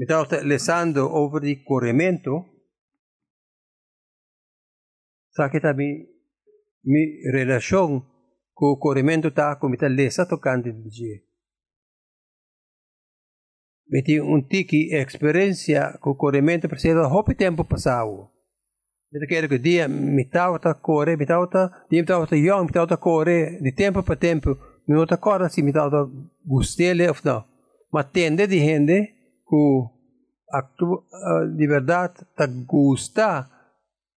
me estaba lesando over di corrimento, sa que também mi relação com o corrimento tá com mita lesa tocante de dia. Meti un tiki experiência com o corrimento per ser hopi tempo passado. Eu quero que dia me tava corre, me tava dia me tava young, me tava corre de tempo para tempo, me outra corda se me tava gustele ou não. Mas tende de gente que actua de verdade tá gusta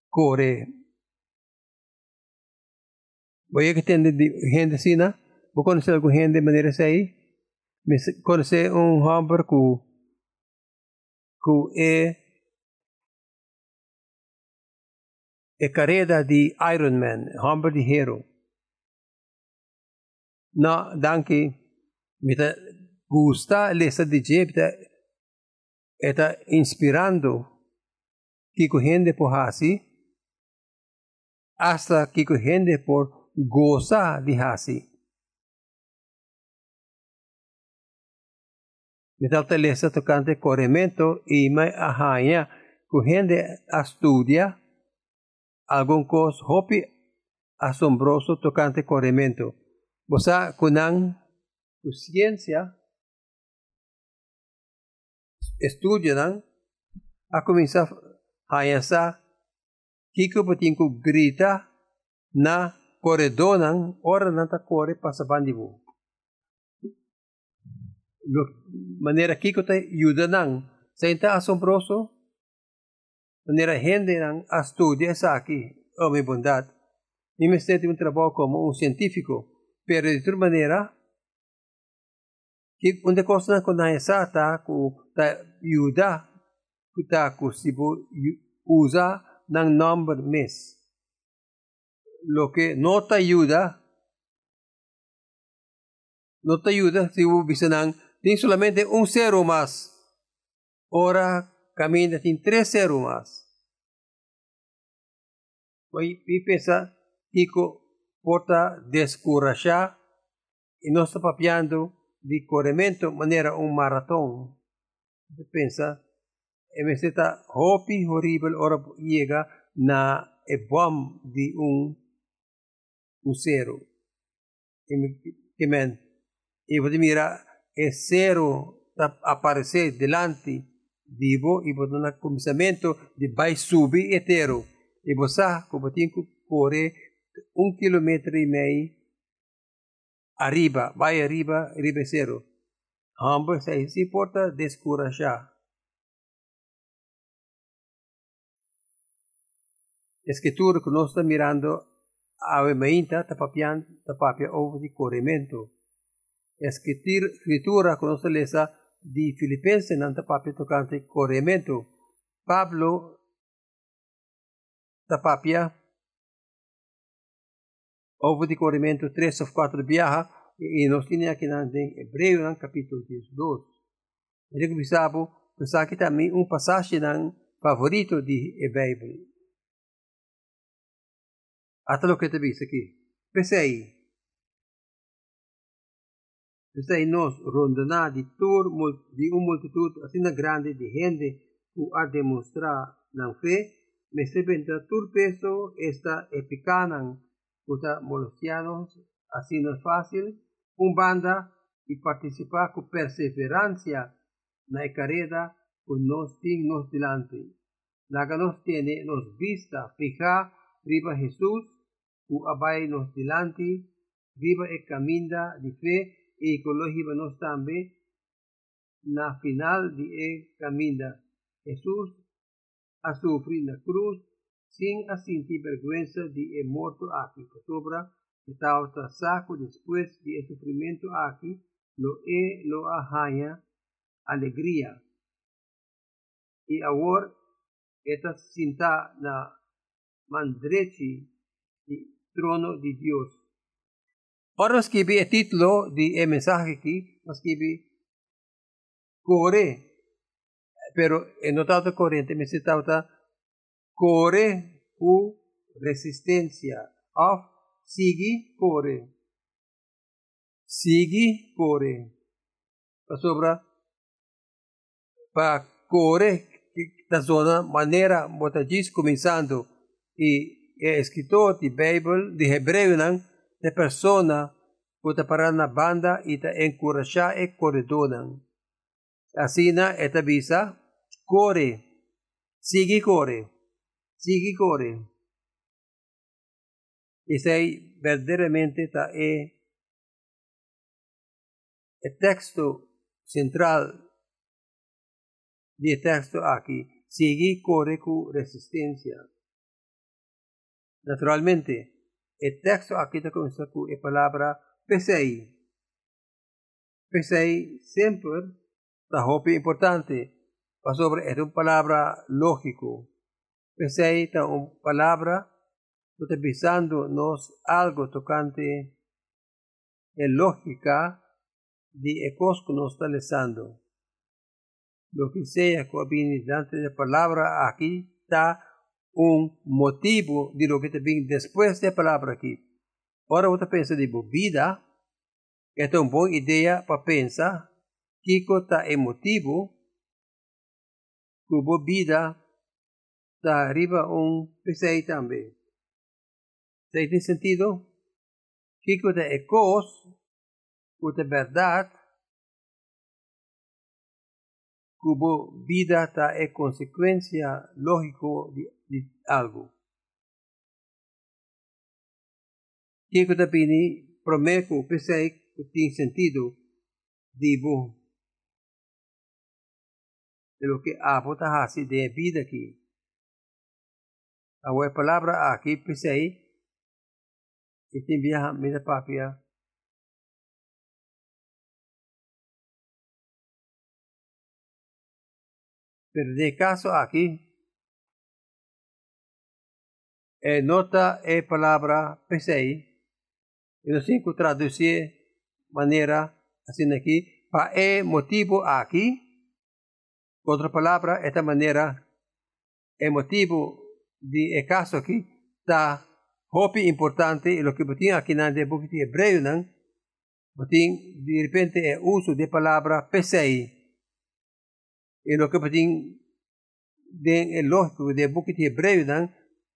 corre. Voy que tende de gente assim, né? Vou conhecer algum gente de maneira assim. Me conhecer um hamburger que que é e carrera di Ironman, Humber di Hero. No, danke, mita gusta lesa di jebta eta inspirando kiko gente por hasi hasta kiko gente por goza di hasi. Mita lesa tocante corremento y mai ahaya ku gente estudia algum coisa hopi asombroso tocante corremento. Bosa kunang ciência estudia nang a começar a essa kiko patinku grita na corredor nang ora nanta corre passa bandibu. Maneira kiko ta ajuda nang sa inta asombroso maneira gente não estudia essa aqui, oh minha bondade. E me sente um trabalho como um científico, pero de toda maneira, que onde coisa quando a essa tá com tá ajuda, que tá com se usa ng number mes. Lo que no te ayuda, no te ayuda si ng tem solamente un cero más. Ora camina tem três zero mais. E pensa, Tico porta descuraxar e nós está papiando de corremento maneira um maratón. Você pensa, e me está hopi horrível ora chega na e bom de um um zero. E me, e men, e você mira, é zero aparecer delante vivo e botar no começamento de vai subir etero. E você, como tem que correr um quilômetro e meio arriba, vai arriba, zero. Ambos se se porta descurajar. Escritura que estamos mirando a mainta tapapia tapapia over de corrimento. Escritura que nós lemos di Filipense non tapapia tocante corremento. Pablo tapapia over di corremento 3 of 4 viaja e nos tiene aqui na Hebreu no capítulo 12. Ele começava pensar aqui também um passagem não favorito de Bíblia. Até o que te disse aqui. Pense aí. Este nos rondona de tour de uma multitud assim grande de gente que a demonstrar na fé, me se venta tur peso esta epicanan, puta molosianos, assim não é fácil, um banda e participar com perseverancia. Na carrera que nos tem nos delante. La que nos tiene nos vista. Fija riba Jesus, que abai nos delante, riba e caminda de fe e ecologia nós também na final de e caminda. Jesus a sofrer na cruz sem a vergonha de é morto aqui. Sobra está saco depois de sofrimento aqui, lo e lo arranha alegria. E agora está senta na mandreche de trono de Deus. Ora escrevi o título de mensaje aqui, escrevi corre, pero en notado corriente me citaba corre u resistencia. Of sigue corre. Sigue corre. Pa sobra pa core da zona maneira bota diz começando e escritor de Bible de Hebreu não de persona bota para na banda e ta encorajar e corredor não assim na eta visa core. Sigue core sigue core isso aí verdadeiramente tá é o texto central del texto aquí, sigue corre con resistencia. Naturalmente, el texto aquí está con la palabra PCI. PCI siempre está importante, pero sobre es una palabra lógico. Es una palabra que está pensando nos algo tocante en lógica de cosas que nos está leyendo lo que sea delante de la palabra aquí está un motivo de lo que te viene después de la palabra aquí. Ahora usted piensa de vida, esta es una buena idea para pensar que está emotivo, que vida está arriba un PCI también. ¿Tiene sentido? Que es cosa, que verdad, cubo vida ta é consequência lógico de, de algo. Que que tapini prometo que tem sentido digo de lo que abo ta hasi de vida aqui. A palavra aqui pensei e tem via minha papia Pero de caso aquí, eh, nota e palabra PCI, e nós temos traduzir maneira assim aqui, para e motivo aqui, outra palavra, esta maneira, é motivo de e caso aqui, está hopi importante, e o que botinha aqui na de de hebreu, não? Botin, de repente, é uso de palavra PCI, en lo que pueden de el lógico de Bukit Hebreu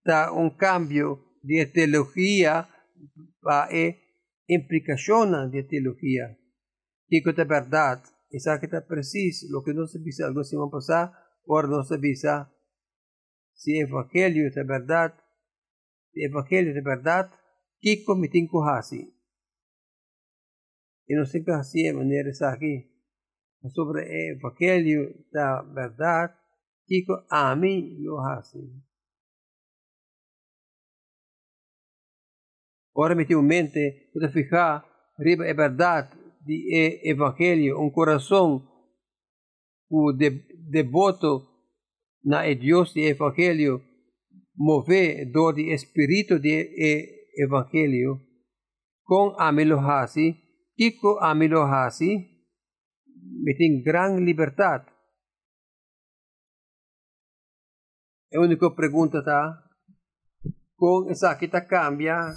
da un cambio de teología para e implicación de teología que es verdad esa que está preciso lo que no se dice algo se va a pasar ahora no se dice si el evangelio es verdad el evangelio es verdad que cometen así y no se así de manera aquí sobre el Evangelio da verdad, digo a mí lo hace. Ora meteu mente, para fijar, riba é verdade de Evangelho, um coração o de, devoto na Deus de Evangelho, mover do de Espírito de Evangelho, com a hasi, Kiko a hasi, me tem gran libertad. La única pregunta con esa que cambia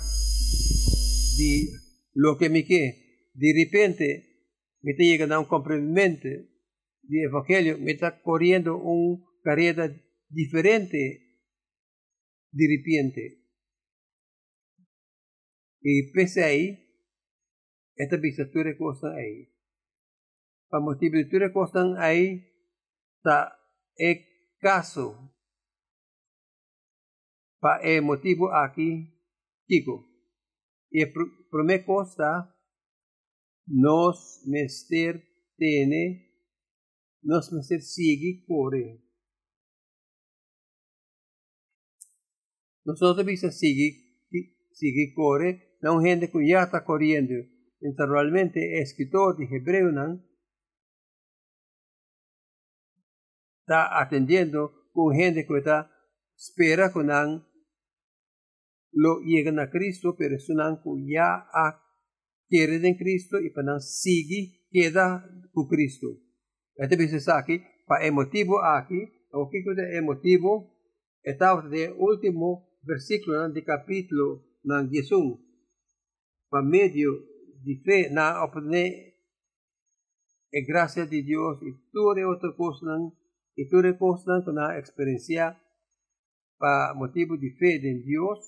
de lo que me que de repente me te llega a un comprendimiento de evangelio, me está corriendo una carrera diferente de repente. Y pese ahí, esta bisatura cosa ahí. Para multiplicar costan ahí ta e caso pa e motivo aquí chico. Y prome costa nos mester tiene nos mester sigue corre nosotros visa sigue sigue corre. Não gente então realmente é escritor de hebreu não está atendiendo con gente que está espera que lo lleguen a Cristo, pero es que ya a quiere en Cristo y para sigue queda con Cristo. Este veces aquí, para emotivo aquí, o que es emotivo, está de último versículo del capítulo ng 11. Para medio de fe na opone e gracia de Dios y toda otra cosa Ito recostan ko na eksperiencia pa motivo de fe en Dios.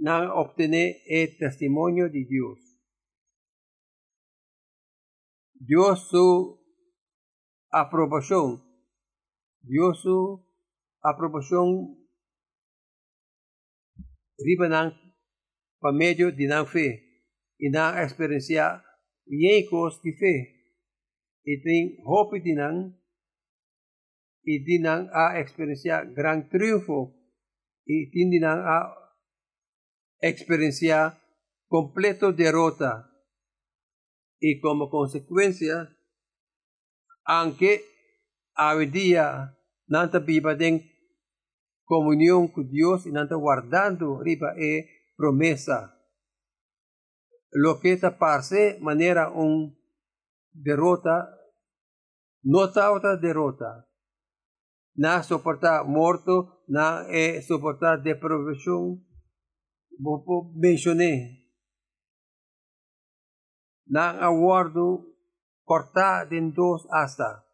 Na obtener el testimonio de Dios. Dios su aprobación, Dios su aprobación riba ng pamedyo de ng fe. E na experiencia viejos de fe. Iting hope din ng e din ng a experiencia gran triunfo. E din din ng a experiencia completo derrota. Y como consecuencia aunque hoy día nanta viva den comunión con Dios y nanta guardando riba e promesa. Lo que esta parse manera un derrota no está otra derrota. Na soportar morto na e soportar depravação vou mencionei na aguardo cortar de dos hasta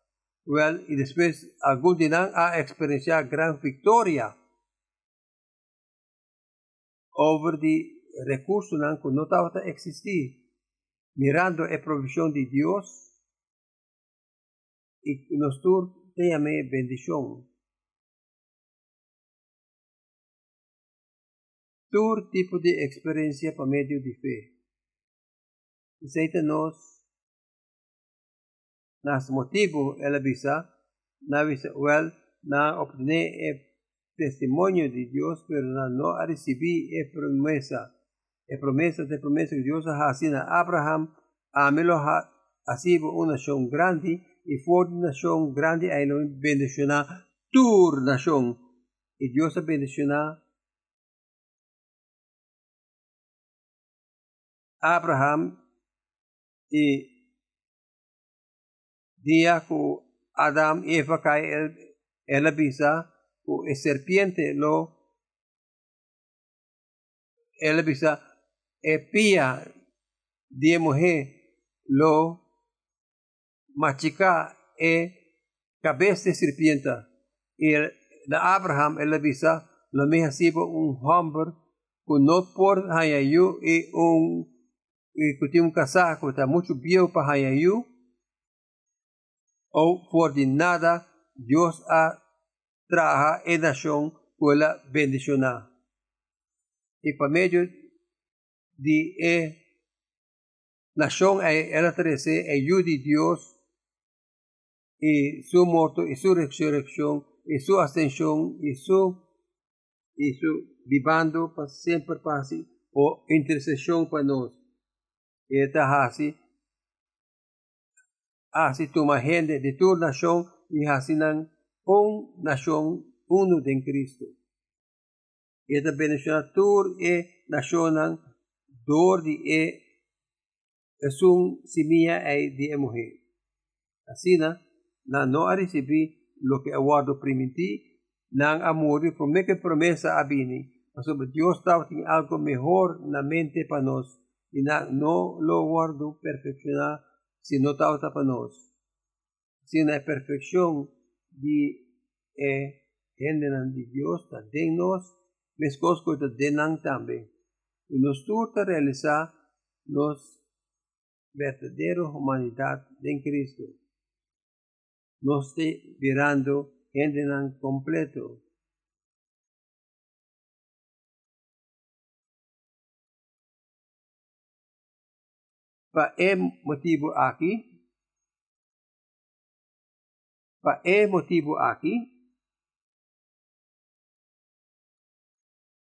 well y después algún día a experienciar gran victoria over the recursos que no estaba existir mirando a provisión de Dios y nos tenhame bendición. Todo tipo de experiencia por medio de fe. Aceita-nos nas motivo ela visa, na visa well, na obtener el testimonio de Dios, pero na no a recibir e promesa. E promesa de promesa que Dios ha sido a Abraham, a melo ha sido una nación grande, y fue una nación grande, y lo bendicionó tu nación. Y Dios ha bendicionado Abraham y día que Adam y Eva cae el, el avisa, el serpiente lo el avisa, el pía de mujer lo machica e cabeza de serpiente. Y de Abraham el avisa, lo me un hombre que no por hayayu y un y que tiene un casaco está mucho viejo para hayayu o por de nada Dios ha traja en nación por la bendición. Y por medio de eh, nación ela trece ayuda de Dios y su muerte y su resurrección y su ascensión y su y su vivando para siempre para sí o intercesión para nosotros. Y esta así así toma gente de tu nación y así nan un nación uno de Cristo. Esta bendición tur e nación dor de e es un semilla de mujer. Así na na no a recibir lo que aguardo primiti, nang amor y promete promesa abini, sobre Dios está en algo mejor na mente para nos, y na, no lo guardo perfeccionar si no está para nos. Si na perfección de eh, generan de Dios, ta den nos, mes cosco ta denan también. Y nos turta realizar nos verdadera humanidad en Cristo no esté virando en completo. Pa e motivo aqui, pa e motivo aqui,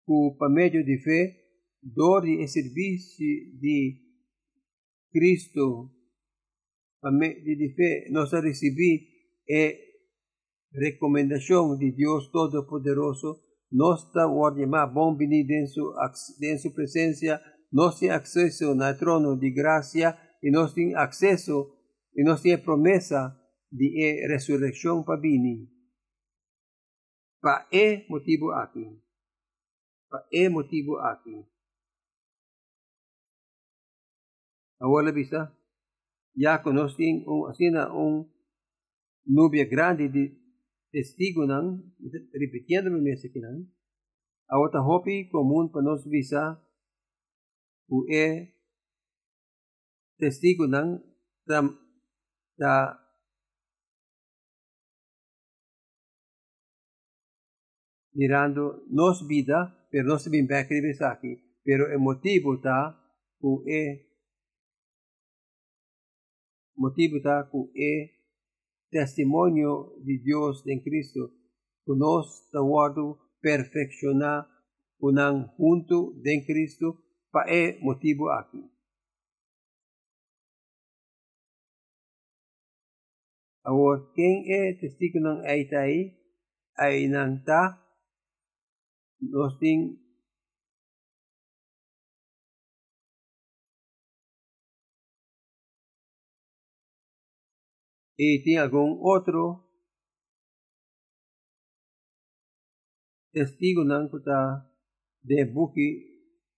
o pa meio de fé, dor e serviço de Cristo, pa meio de fé, nós recebemos e recomendación de Dios Todopoderoso, nuestra guardia más bom venir en su, en nos tiene acceso al trono de gracia y nos tiene acceso y nos tiene promesa de resurrección para venir. Para e motivo aquí. Para e motivo aquí. Ahora vista, ya conocen un, un nubia grande de testigo nan, repitiendo mi mesa que nan, a outra hopi comum para nos visa o é testigo nan da, da mirando nos vida, pero no se bien aquí, pero el motivo está é motivo está testemunho de Deus em Cristo, que nós estamos perfeccionar unang junto de Cristo pa e motivo aqui. Agora, quem é testigo ng Aitai ay nang ta nós tem e tem algum outro testigo ng kuta de buki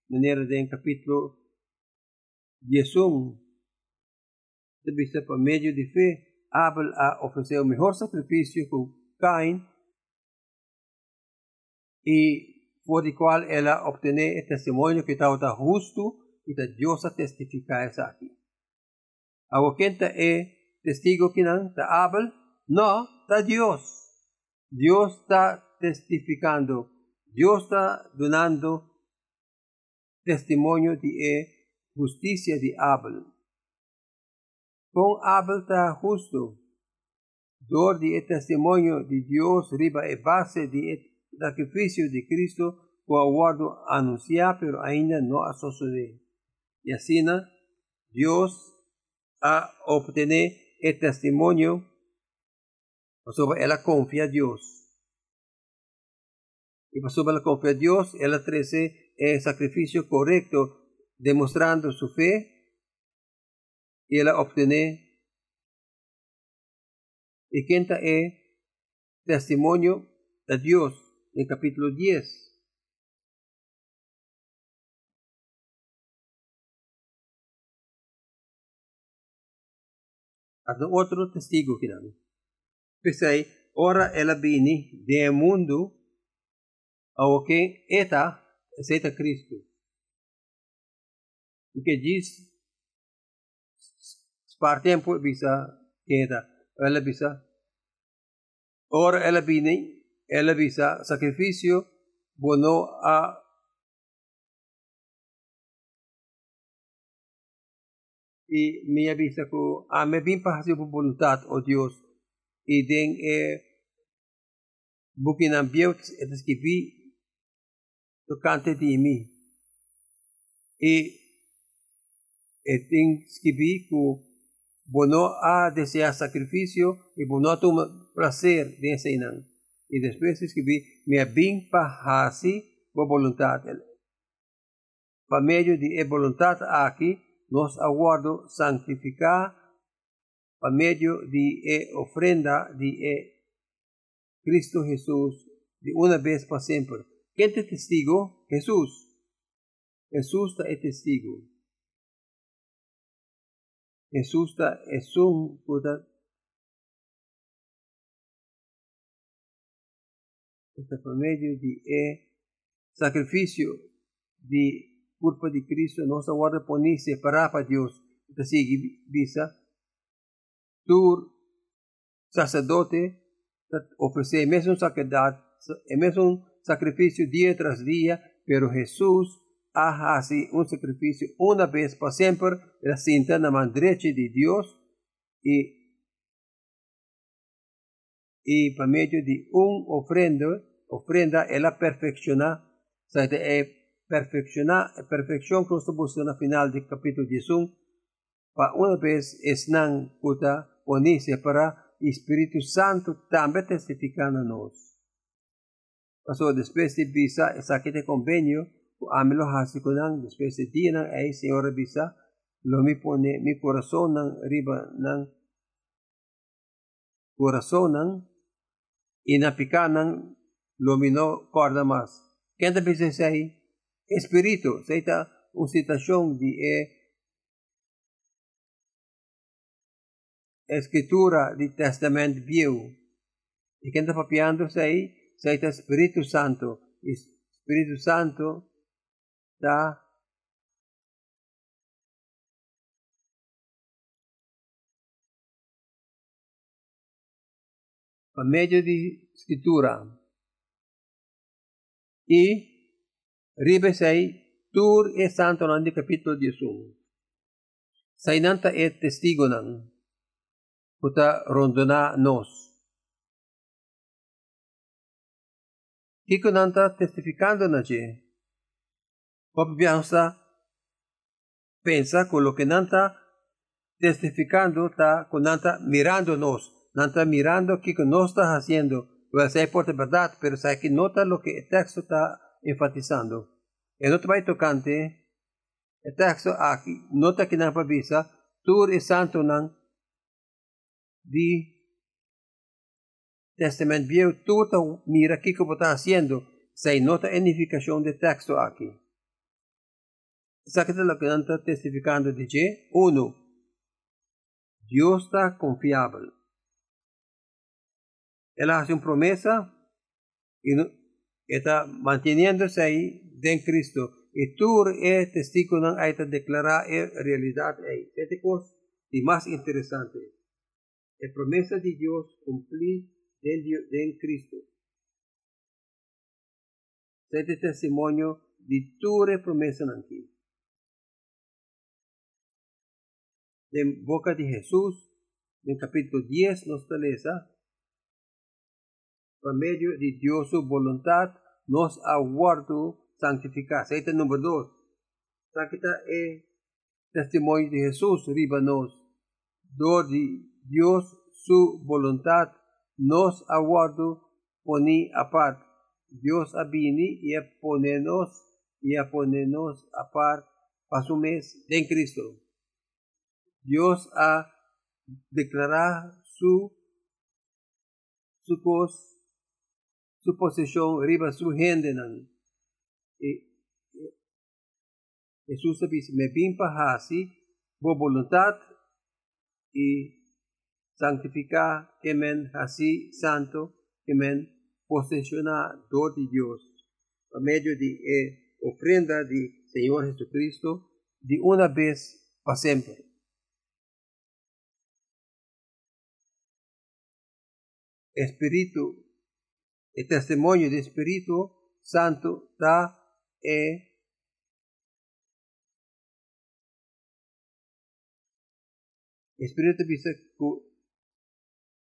manera de en capítulo 10 bisa por medio de fe Abel a ofrecer o mejor sacrificio con Cain y por el cual él obtiene el testimonio que está justo y que Dios a testificar eso aquí. Ahora, ¿quién es testigo que no? ¿Está Abel? No, está Dios. Dios está testificando, Dios está donando testimonio de justicia de Abel. Con Abel está justo, dor de testimonio de Dios riba e base de sacrificio de Cristo o aguardo anunciar, pero ainda no ha sucedido. Y así, Dios ha obtenido el testimonio sobre él confía a Dios y por la confianza de Dios, él 13 el sacrificio correcto, demostrando su fe, y él obtiene y quinta es testimonio de Dios en capítulo 10. otro testigo que. Pues ahí, ahora él viene del mundo Ok, eta aceita Cristo. O que diz para tempo bisa queda ela bisa ora ela bine ela bisa sacrifício bono a e me avisa que a me vim para por vontade, ó Deus, e den é bukinam biot, é que vi tocante. E, e tem que vir com bono a desear sacrifício e bono a tomar prazer de ensinar. E depois escrevi, me bem para assim a vontade. Para meio de a vontade aqui, nós aguardo santificar para meio de ofrenda de Cristo Jesus de uma vez para sempre. ¿Quién es testigo? Jesús. Jesús es testigo. Jesús es un este por medio de sacrificio de culpa de Cristo nos aguarda ponerse para para Dios. Así visa tu sacerdote ofrecer mesmo sacerdade, mesmo sacrificio día tras día, pero Jesús hace un sacrificio una vez para siempre, la cinta en la mano derecha de Dios y, y por medio de un ofrenda, ofrenda, Él perfecciona, o sea, perfecciona, perfección que buscando al final del capítulo 11, para una vez es nan puta ponerse para Espíritu Santo también nosotros. Pasó después de visa, sakit convenio, amelo hasiko nang, después de día nang ay señora visa, lo mi pone mi corazón nang riba corazón nang inapika nang lumino corda más. ¿Qué te dice ahí? Espíritu, se está una situación de eh, escritura do Testamento Viejo. E quem está papiando isso aí, aí está Espírito Santo. Espírito Santo está por meio de escritura. E ribesei tur e santo nan di capítulo 11. Sainanta e testigo nan puta rondona nos. Kiko nanta testificando. Pop biansa pensa con lo que nanta testificando con nanta mirando nos. Nanta mirando que no está haciendo. Well, se por verdad, pero sabe que nota lo que el texto está enfatizando. El otro vai tocante, el texto aquí, nota que na pavisa, tur e santo nan di Testamento Viejo, todo mira qué está haciendo, se nota unificación de texto aquí. ¿Sabes lo que está testificando? Dice, uno, Dios está confiable. Él hace una promesa y está manteniéndose ahí en Cristo. Y tú eres testigo de declarar realidad. Esta cosa es más interesante. La promesa de Dios cumplir en, Cristo. Este testimonio de tu promesa aquí. En boca de Jesús, en capítulo 10, nos leza, por medio de Dios su voluntad, nos aguardo santificar. Este número 2. Esta es testimonio de Jesús, riba nos. Do de Dios su voluntad nos aguardo poni apart. Dios abini y a ponernos y a ponernos apart para su mes en Cristo. Dios ha declarado su su cos, su posesión arriba su gente y Jesús dice me para así por voluntad y santificar, que men así santo, men posesionador de Dios, a medio de eh, ofrenda de Señor Jesucristo, de una vez para siempre. Espíritu, el testimonio de Espíritu Santo da eh, Espíritu bisa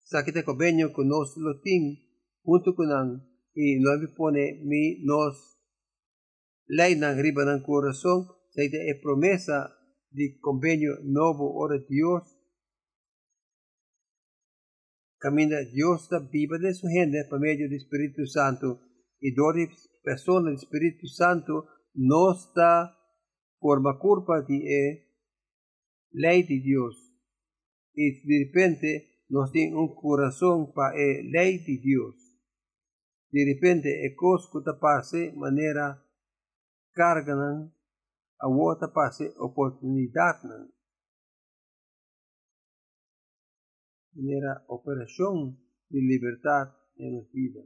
sakita convenio con nos loting junto con ang y no me pone mi nos ley ng riba ng corazón. Sa ita e promesa di convenio nuevo ora Dios. Camina Dios da viva de su gente por medio del Espíritu Santo. Y dori persona del Espíritu Santo no está forma culpa de e ley de Dios. Y de repente nos tiene un corazón para la ley de Dios. De repente, e cosco pase manera cargan a outra pase oportunidad manera operación de libertad en la vida.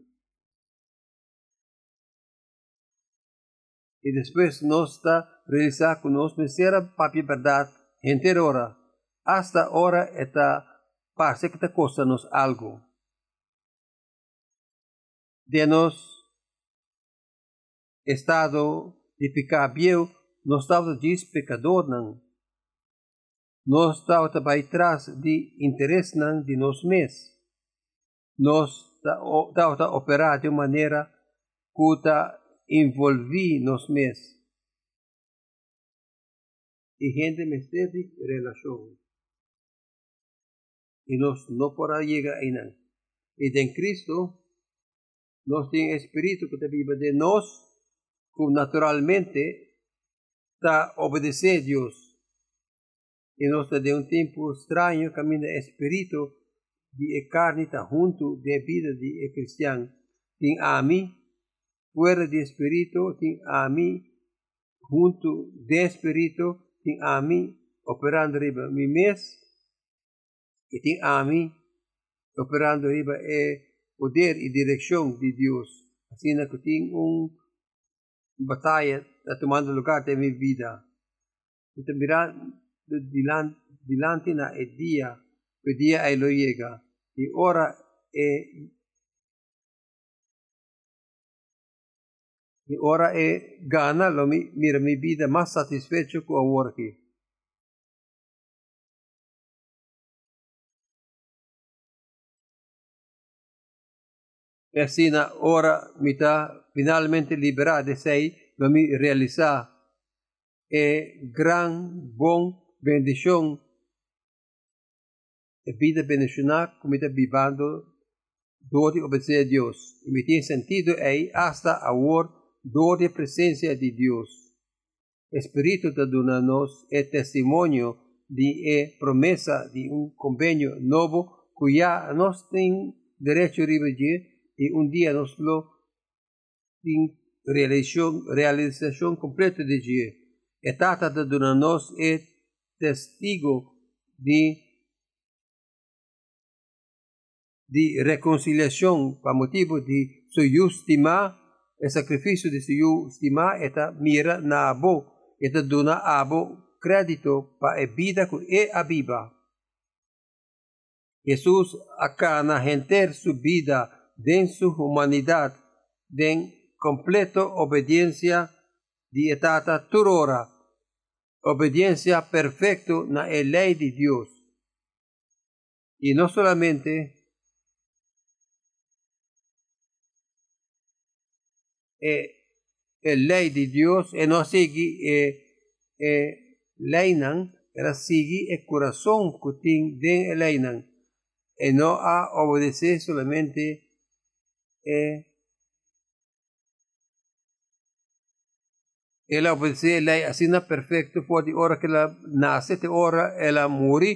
Y después nos está realizar con nos misera papi verdad entera hora. Hasta ahora está parece que te nos algo. Denos estado de pecar viejo, no estado diz pecador não. No estado também traz de interesse não de nós mesmos. Nós estava operar de maneira que envolvi nos mesmos. E gente me relação y nos no podrá llegar a Y en Cristo nos tiene espíritu que te vive de nos, que naturalmente está obedecer a Dios. Y nos de un tiempo extraño camina espíritu de carne está junto de vida de cristiano. Tiene a mí, fuera de espíritu, tiene a mí, junto de espíritu, tiene a mí, operando arriba mi mes E tem ami operando riba é poder e direção de Deus. Assim que um batalha está tomando lugar da minha vida. Então, mirar dilante, dilante na el dia, o dia aí lo llega. E ora é e ora è gana lo mi, mira mi vida más satisfecho con ahora aquí. E assim na hora mi está finalmente liberado de sei, lo mi realizar e gran bom bendição e vida bendicionar como está vivendo door de obedecer a Deus. E me tem sentido aí hasta agora door de presença de Deus. Espírito está dando-nos é testemunho de é promessa de convênio novo que já nós tem direito a redigir e um dia nós lo tem realização, realização completa de dia. E tata está dando-nos é testigo de de reconciliação para motivo de seu estimar o sacrifício de seu estimar eta mira na abo eta dona abo crédito para a vida que é a viva. Jesus acá na render sua vida em sua humanidade em completa obediência de etata turora, obediência perfeita na lei de Deus. E não solamente e, e lei di Dios e non segui e, e leinan era segui e corazón kuting den e leinan e no a obedecer solamente ela obedece lei así na perfecto fuori ora che la nace te ora ela muri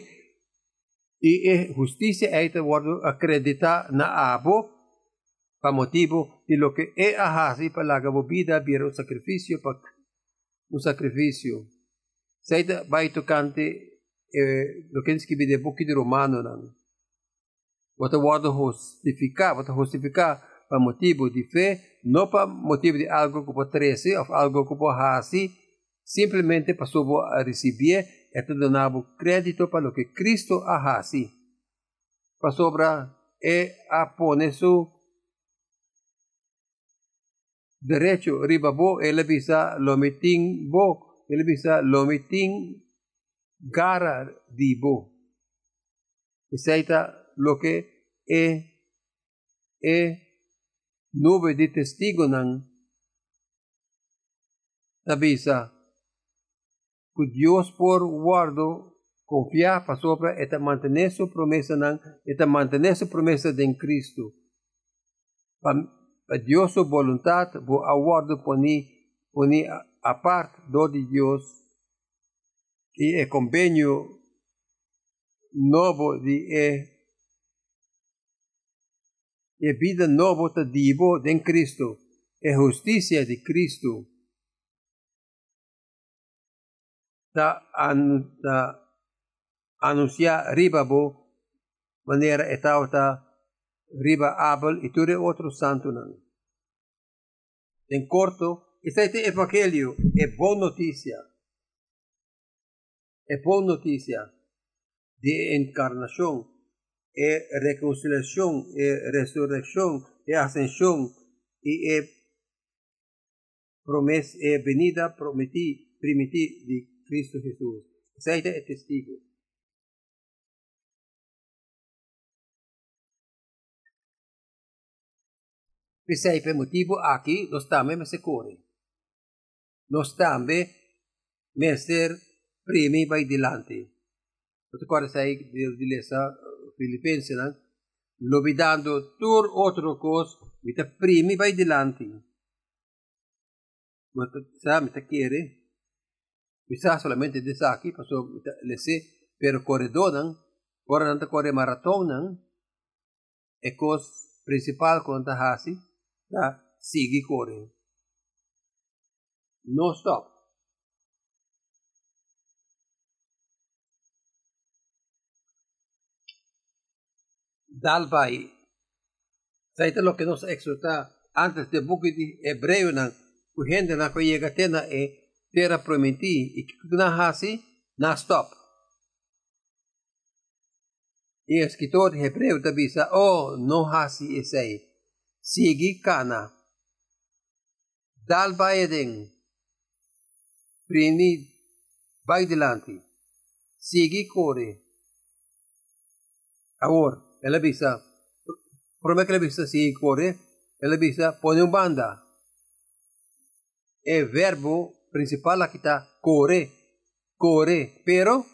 e e justicia e te guardo acredita na abo pa motivo de lo que é ahasi para la vida vira un sacrificio pa un sacrificio. Seita vai tocante eh, lo que es que de book de romano wata wado justificar wata justificar pa motivo de fe no pa motivo de algo que pode trece ou algo que pode hasi simplesmente passou a receber e te donava crédito para lo que Cristo ahasi para sobra e a pone su derecho riba bo ele bisa lomiting bo ele bisa lomiting gara di bo. Isaita lo que e e nube di testigo ng nabisa que Dios por guardo confiar para sopra eta mantener su promesa ng eta mantener su promesa de en Cristo. Dios su voluntad, bu aguardo poni, poni aparte do de Dios. Y el convenio nuevo de e, e vida nuevo te divo en Cristo, e justicia de Cristo. Da, an, da anunciar ribabo manera etauta riba Abel y tuve otro santo. En corto, este evangelio es buena noticia. Es buena noticia de encarnación, de reconciliación, de resurrección, de ascensión y de promesa, de venida prometida, primitiva de Cristo Jesús. Este es testigo. Pensei per motivo aqui, nós também me secure. Nós também me ser primi vai dilante. Você pode sair de, de essa Filipenses, né? Lovidando tur outro cos, me te primi vai dilante. Mas sa, me te quiere. Mi sa solamente de saki, paso me te lese per corredor, ora não te corre maratona, e cos principal conta hasi, da sigue correndo. No stop. Dalbai. Saita lo que nos exhorta antes de buku di hebreu nang kuhende na ko yega tena e terra prometi e na hasi na stop. E o escritor hebreu tabisa oh no hasi esei sigi kana dalbai ding prini vai delante sigi core. Ahora, promete que ela bisa sigi core ela bisa pone um banda. É verbo principal aqui está core, core, pero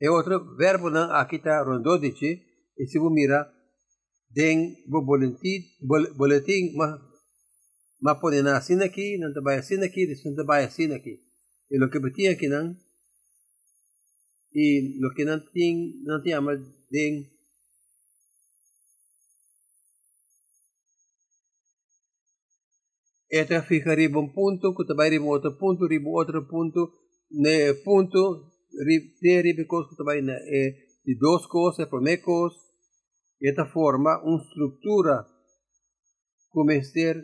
é outro verbo não aqui está rondodice e se você mira den boletim boletim mas mas pode na assim aqui não trabalha assim aqui não trabalha assim aqui e o que tinha aqui não e o que tinha não tinha mas den Eta fija riba un punto, kutabay riba otro punto, riba otro punto, ne punto, rib, te riba cos, kutabay na eh, de dos cosas, promecos, esta forma una estructura como ser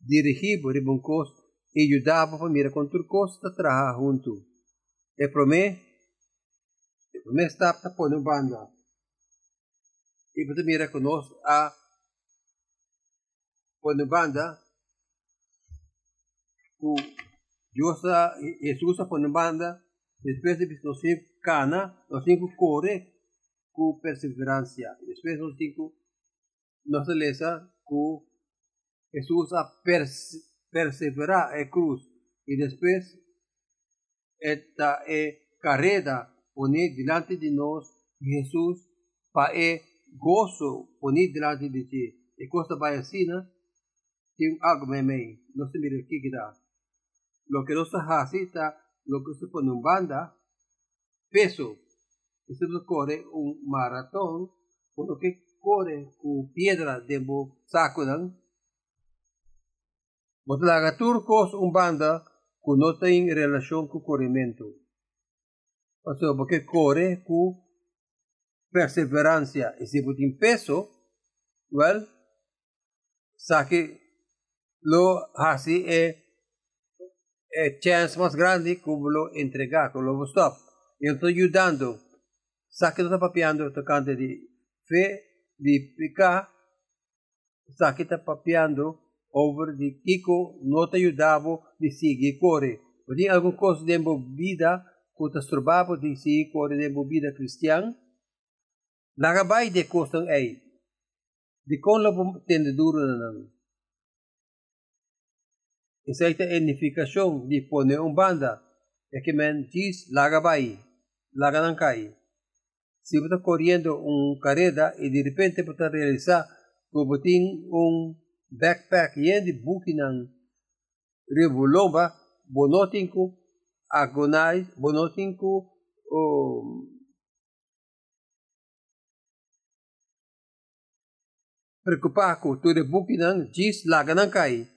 dirigido riba un cos e ajudava para mira com tudo costa trabalhar junto. E promê, e promê está para pôr banda. E para mira conosco a pôr banda ku Diosa Jesus pone banda, después de los cinco cana, los cinco corre cu perseverancia. Después los cinco nos lesa cu Jesús a pers perseverar en cruz. Y después esta e carrera pone delante de nos Jesús para e gozo pone delante de ti. E cosa vai assim, né? Tem algo meio, não se mira aqui que dá lo que no se está lo que se pone un banda, peso. Y se corre un maratón, por lo que corre con piedra de saco. Botlaga turcos un banda que no tiene relación con corrimiento. O sea, porque corre con perseverancia. Y si tiene peso, well, saque lo hace es é chance mais grande que lo entregar, que lo stop. Eu estou ajudando. Sabe que não está papiando, tocante de fé, de picar, sabe que está papiando over de Kiko não te ajudava de seguir corre. Tem alguma coisa de vida que te estrobava de seguir corre de vida cristã? Lagabay de costang ay. Di kon lo tendeduro na nang. Esa edificación dispone un banda, es que men diz laga vai, laga não cai. Se você está correndo um carrera e de repente você realizar como tem um backpack e de book não revolomba, bonotinco, agonais, bonotinco, um, preocupar com tudo book não diz laga não cai.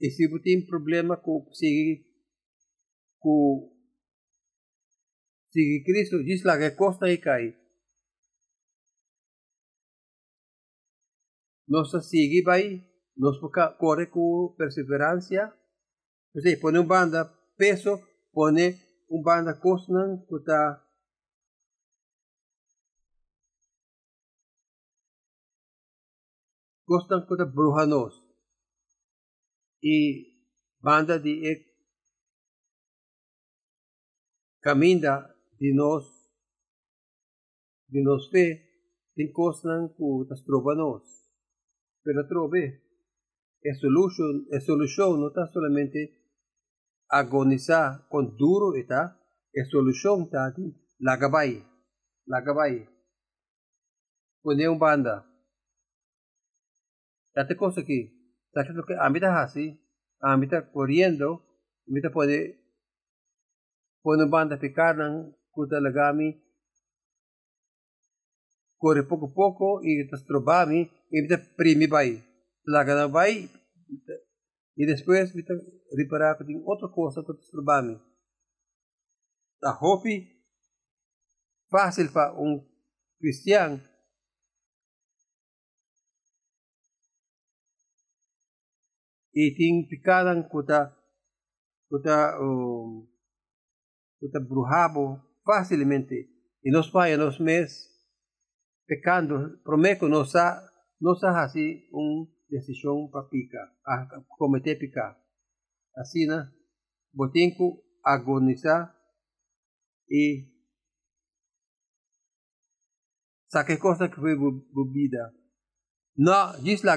E se você tem problema com seguir com seguir Cristo, diz lá que costa e cai. Nós seguir vai, nós corre com perseverança. Você põe um banda peso, põe um banda costa que está costa que está y banda de ek caminda de nos de nos fe tin cosnan ku tas trobanos pero trove es solution es solution no está solamente agonizar con duro está es solución está la gabay la gabay pone un banda. Date cosa aquí Sabe lo que ambita así, ambita corriendo, ambita puede pone banda picarnan, kuta lagami, corre poco a poco y tas trobami, y ambita primi bai. Lagana bai, y después ambita reparar con otra cosa que tas trobami. Ta hopi, fácil para un cristiano y tin picadan kuta kuta um, kuta brujabo facilmente. Y nos vaya nos mes pecando prometo nos ha nos ha así un decisión para picar a cometer picar. Así na botinco agonizar y saque cosa que fue bebida. No diz lá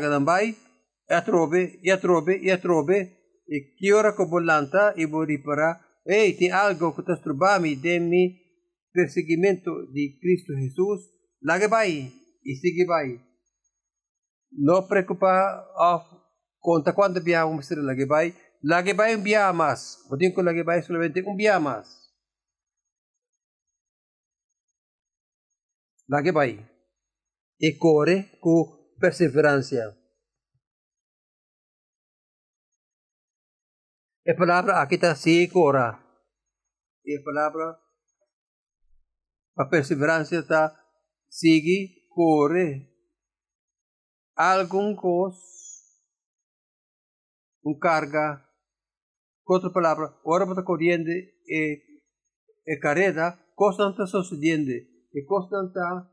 que e trove, e trove, e trove, e que ora ko bolanta e ti algo que tas trubami demi perseguimento di Cristo Jesus, lage vai, e sigue vai. No preocupa of conta quando viajamos ser lage vai, lage vai un via más, o tengo lage vai solamente un via más. Lage vai. E corre con perseverancia. A palavra aqui está segura. E a palavra a perseverança está sigue, corre. Algum cos, um carga. Outra palavra, ora para correndo e, e carreta, costa não está sucedendo. E costa não está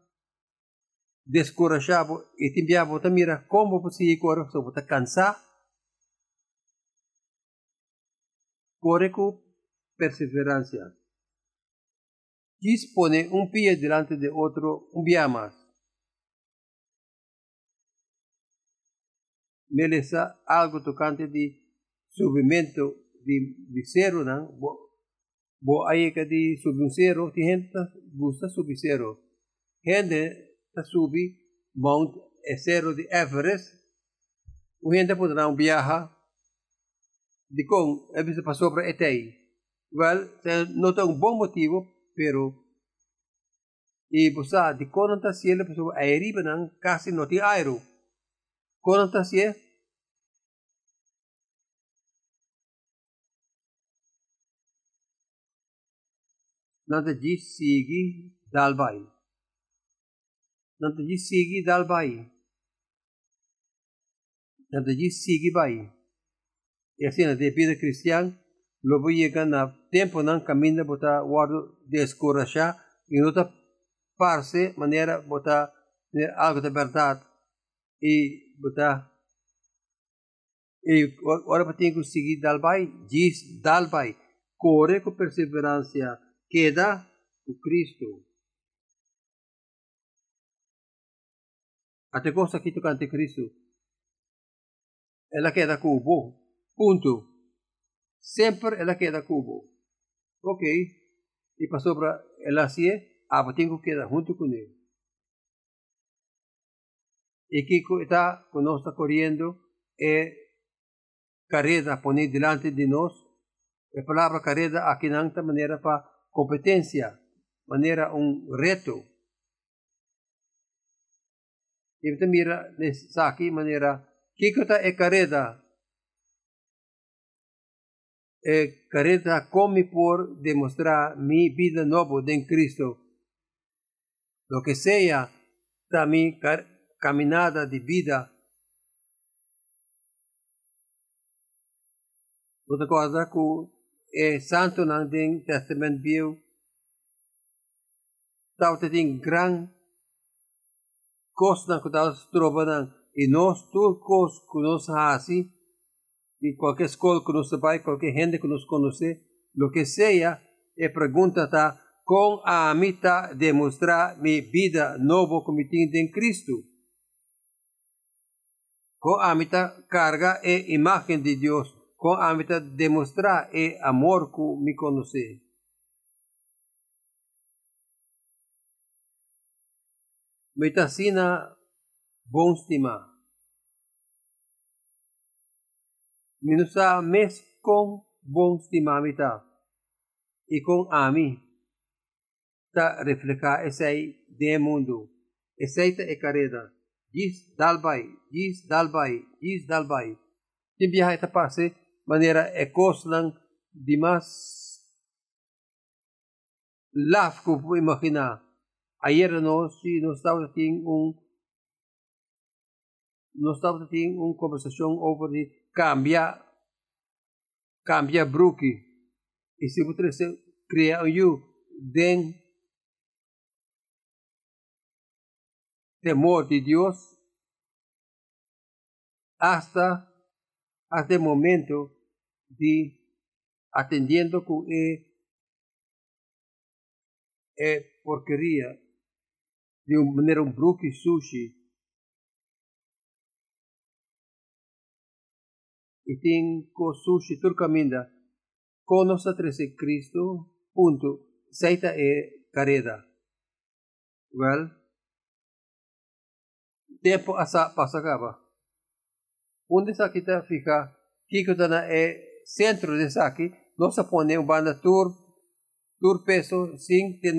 descorajado. E te enviava, mira como você corre, só está cansado. Corre con perseverancia. Dispone un pie delante de otro un día más. Meleza algo tocante de subimiento de visero, ¿no? Bo hay que de subir cero, gente gusta subir cero. Gente subir Mount Zero de Everest. Gente poderá viajar de com é visto passou para etei. Well, não tem um bom motivo, pero e você de quando está se ele pessoa a eriba não quase não tem aero. Quando está se Nanta ji sigi dalbai. Nanta ji sigi dalbai. Nanta ji sigi bai. E assim, na vida cristã, logo chega na tempo não caminha botar guardo descorachar e outra parte maneira botar algo de verdade e botar. E ora para ter seguir dalbai diz dalbai corre com perseverança queda o Cristo. Até coisa que tu cante Cristo. Ela queda com o bom Punto. Sempre ela queda cubo. Ok. E passou para ela assim, ah, tenho que quedar junto com ele. E que está conosco correndo é carrera poner delante de nós. A palavra carrera aqui não é maneira para competência, maneira um reto. E você mira aqui maneira que está é carrera eh, careta come por demostrar mi vida nueva en Cristo. Lo que sea da mi caminada de vida. Outra coisa que é santo tem testamento viu. Tal tem gran coisa que tal trova e nós turcos que nós assim y cualquier escuela que nos vai, cualquier gente que nos conoce, lo que sea, e pregunta está, con a mita demostrar mi vida novo me en Cristo. Con a carga e imagen de Dios, con a mita demostrar e amor que me conoce. Metasina bom minusa mes con bon stimamita y con ami. Ta refleja ese de mundo. Ese e careda gis dalbai gis dalbai gis dalbai. Tim biha ita pase maneira e lang dimas laf ko po imagina ayer nós, se nós estávamos tendo um nós estávamos tendo uma conversação sobre cambiar cambiar bruque e se você criar um den temor de Dios hasta hasta el momento de atendiendo con e, e porquería de una manera un sushi y tengo sushi turcaminda conoce trece Cristo punto. Seita e careda. Well tempo asa pasagaba. Onde sa kita fica kiko na e centro de saque nós pone um banda tour tour peso sem ter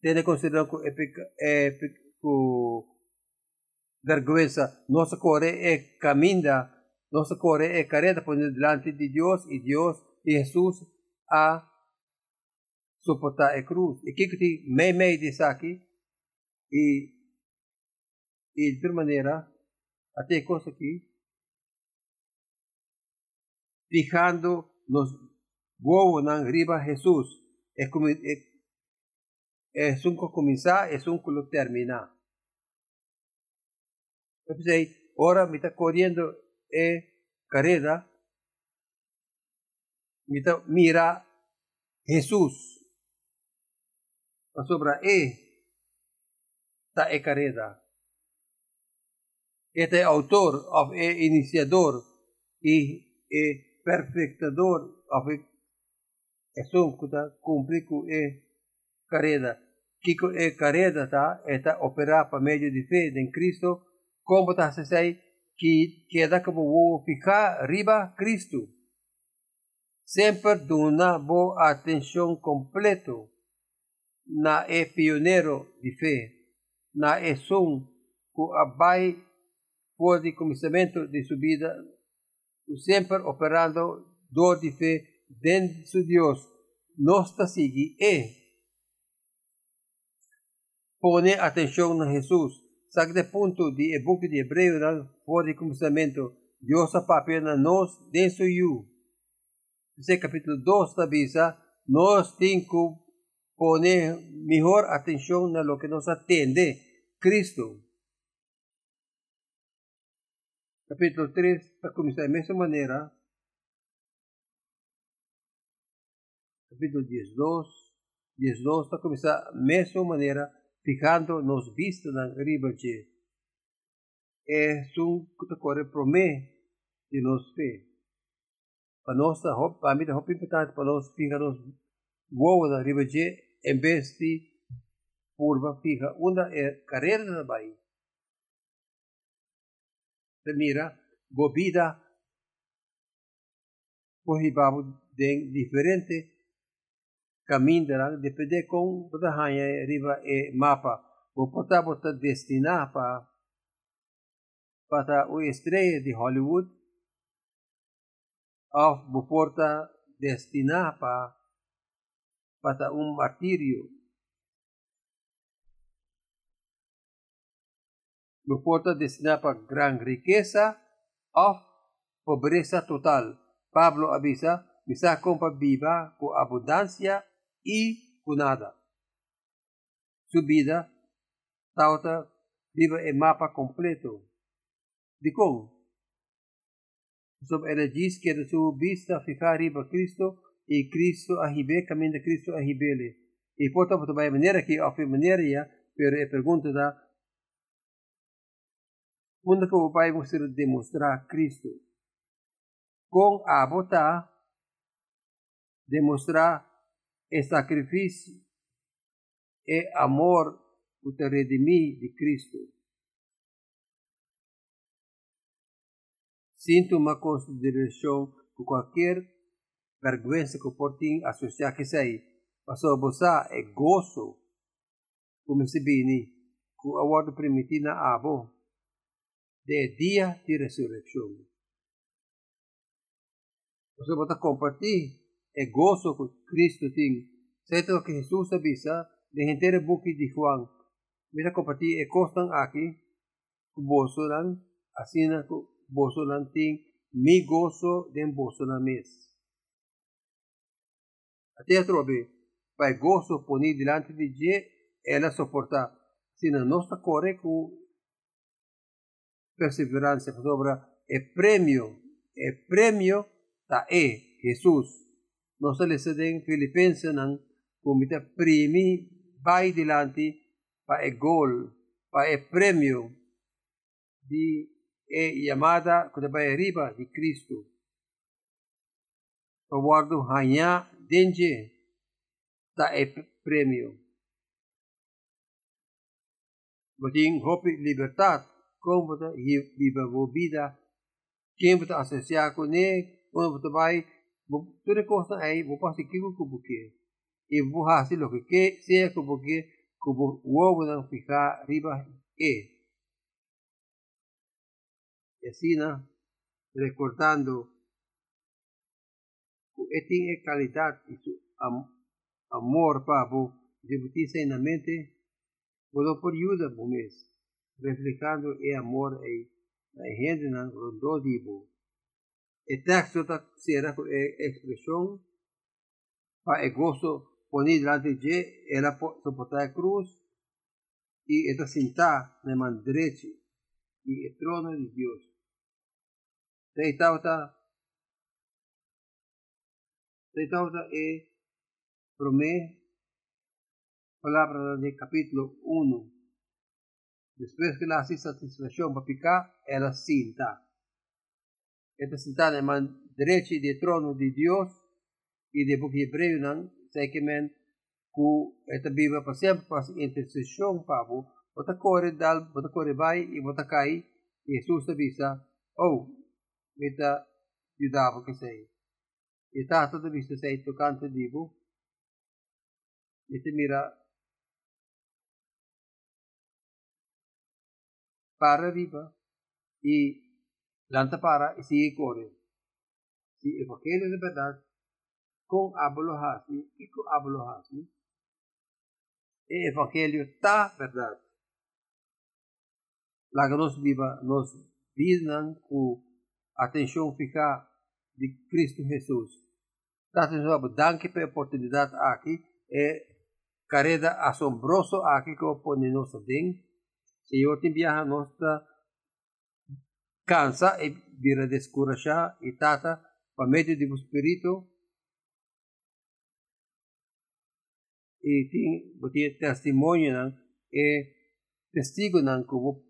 ter consideração com vergüenza. Nossa corre é caminha nossa corre é careta por delante de Deus e Deus e Jesus a suportar a cruz e que que meio meio de saque e e de maneira até coisa aqui fijando nos huevos arriba Jesús. Es, como, es un comienza, es un termina. Entonces, ahora me está corriendo e carrera, me está, mira Jesús. La sobra e, está e carrera. Este autor, o e iniciador, y e perfectador of esum kuta cumprir com e careda. Kiko e careda tá eta operar para meio de fé em Cristo, como tá se sei que queda como o ficar riba Cristo. Sempre dona boa atenção completo na é pioneiro de fé, na é som que abai por de começamento de subida sempre operando dor de fé dentro de Deus. Nós sigue e pone atenção na Jesus. Sabe de ponto de e book de Hebreu for de começamento, Deus a papel na nós dentro de you. Esse capítulo 2 da Bisa, nós temos que poner melhor atenção na lo que nos atende Cristo. capítulo 3 está começar da mesma maneira. Capítulo 12, 12 está começar da mesma maneira, ficando nos vistos na riba de é que corre promete de nos fé. Para nós, para mim, é muito importante para nós ficar nos voos na riba de em vez de curva fica, uma é carreira na Bahia mira bobida pohibabo den diferente caminho depende com toda hanya riba e mapa. O pota bota destinar para para o estreia de Hollywood of porta destinar para para um martírio no porta destinada para gran riqueza o pobreza total. Pablo avisa, misa compra viva con abundancia y con nada. Su vida, tauta, viva el mapa completo. De? Sobre ela diz que su vista ficar arriba Cristo e Cristo arriba, caminho de Cristo arriba ele. E portanto, de maneira que, de maneira, pero a pergunta da onde que o Pai você demonstrar Cristo. Com a botar, demonstrar o sacrifício e amor o te redimir de Cristo. Sinto uma consideração com qualquer vergonha que por ti associar que sei, o você é gozo, como se bini, com a ordem primitiva abo de día de resurrección. Você pode compartir el gozo que Cristo tem. Certo que Jesús avisa de gente buki di Juan. Mira compartir e costan aqui, boso lang, asina ko boso lang ting mi gozo den boso na mes. Até trobe, vai gozo poni delante de Dia, ela suportar. Sina nossa corre com perseverança sobre e prêmio, e prêmio da e Jesus. Nós le sedem Filipenses nang kumita primi vai delante pa e gol, pa e prêmio di e llamada que vai arriba de Cristo. Pawardo hanya denje da e prêmio. Boting hope libertad, como da viva vida, quem associar com ne, quando vai, tudo coisa aí, vou passar aqui com o buquê. E vou fazer o que quer, seja com o buquê, com o ovo não ficar riba e. E assim, né? Recordando que tem qualidade e amor para o debutir na mente, Puedo por ayuda bumes, reflejando el amor e la gente nan rondo dibo. El texto será expresión para el gozo poner delante de ela soportar a cruz y esta cinta de man derecha y el trono de Dios. Deitauta Deitauta e promete palabra del capítulo 1. Después que la satisfacción para picar, ela cinta. Esta cinta es man derecha del trono de Dios y de book hebreo nan, sei que men ku esta Biblia para sempre para intercessão para o bota corre dal bota corre vai e bota cai Jesus avisa oh meta ajudava que sei e tanto da vista sei tocante divo e te mira para arriba y planta para y sigue corre. Si evangelio de verdad, con hablo hasmi y con hablo hasmi, el evangelio está verdad. La que nos viva, nos vinan con atención fija de Cristo Jesús. Daten danke pela oportunidade aqui. É carreda assombroso aqui que eu ponemos dentro. Senhor te envia a nossa cansa e vira descurachar e tata por meio do Espírito e tem botia testemunho e testigo nan como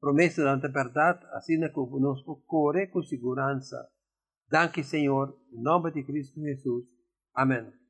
promessa da verdade assim como nós corre com segurança. Danke Senhor, em nome de Cristo Jesus. Amém.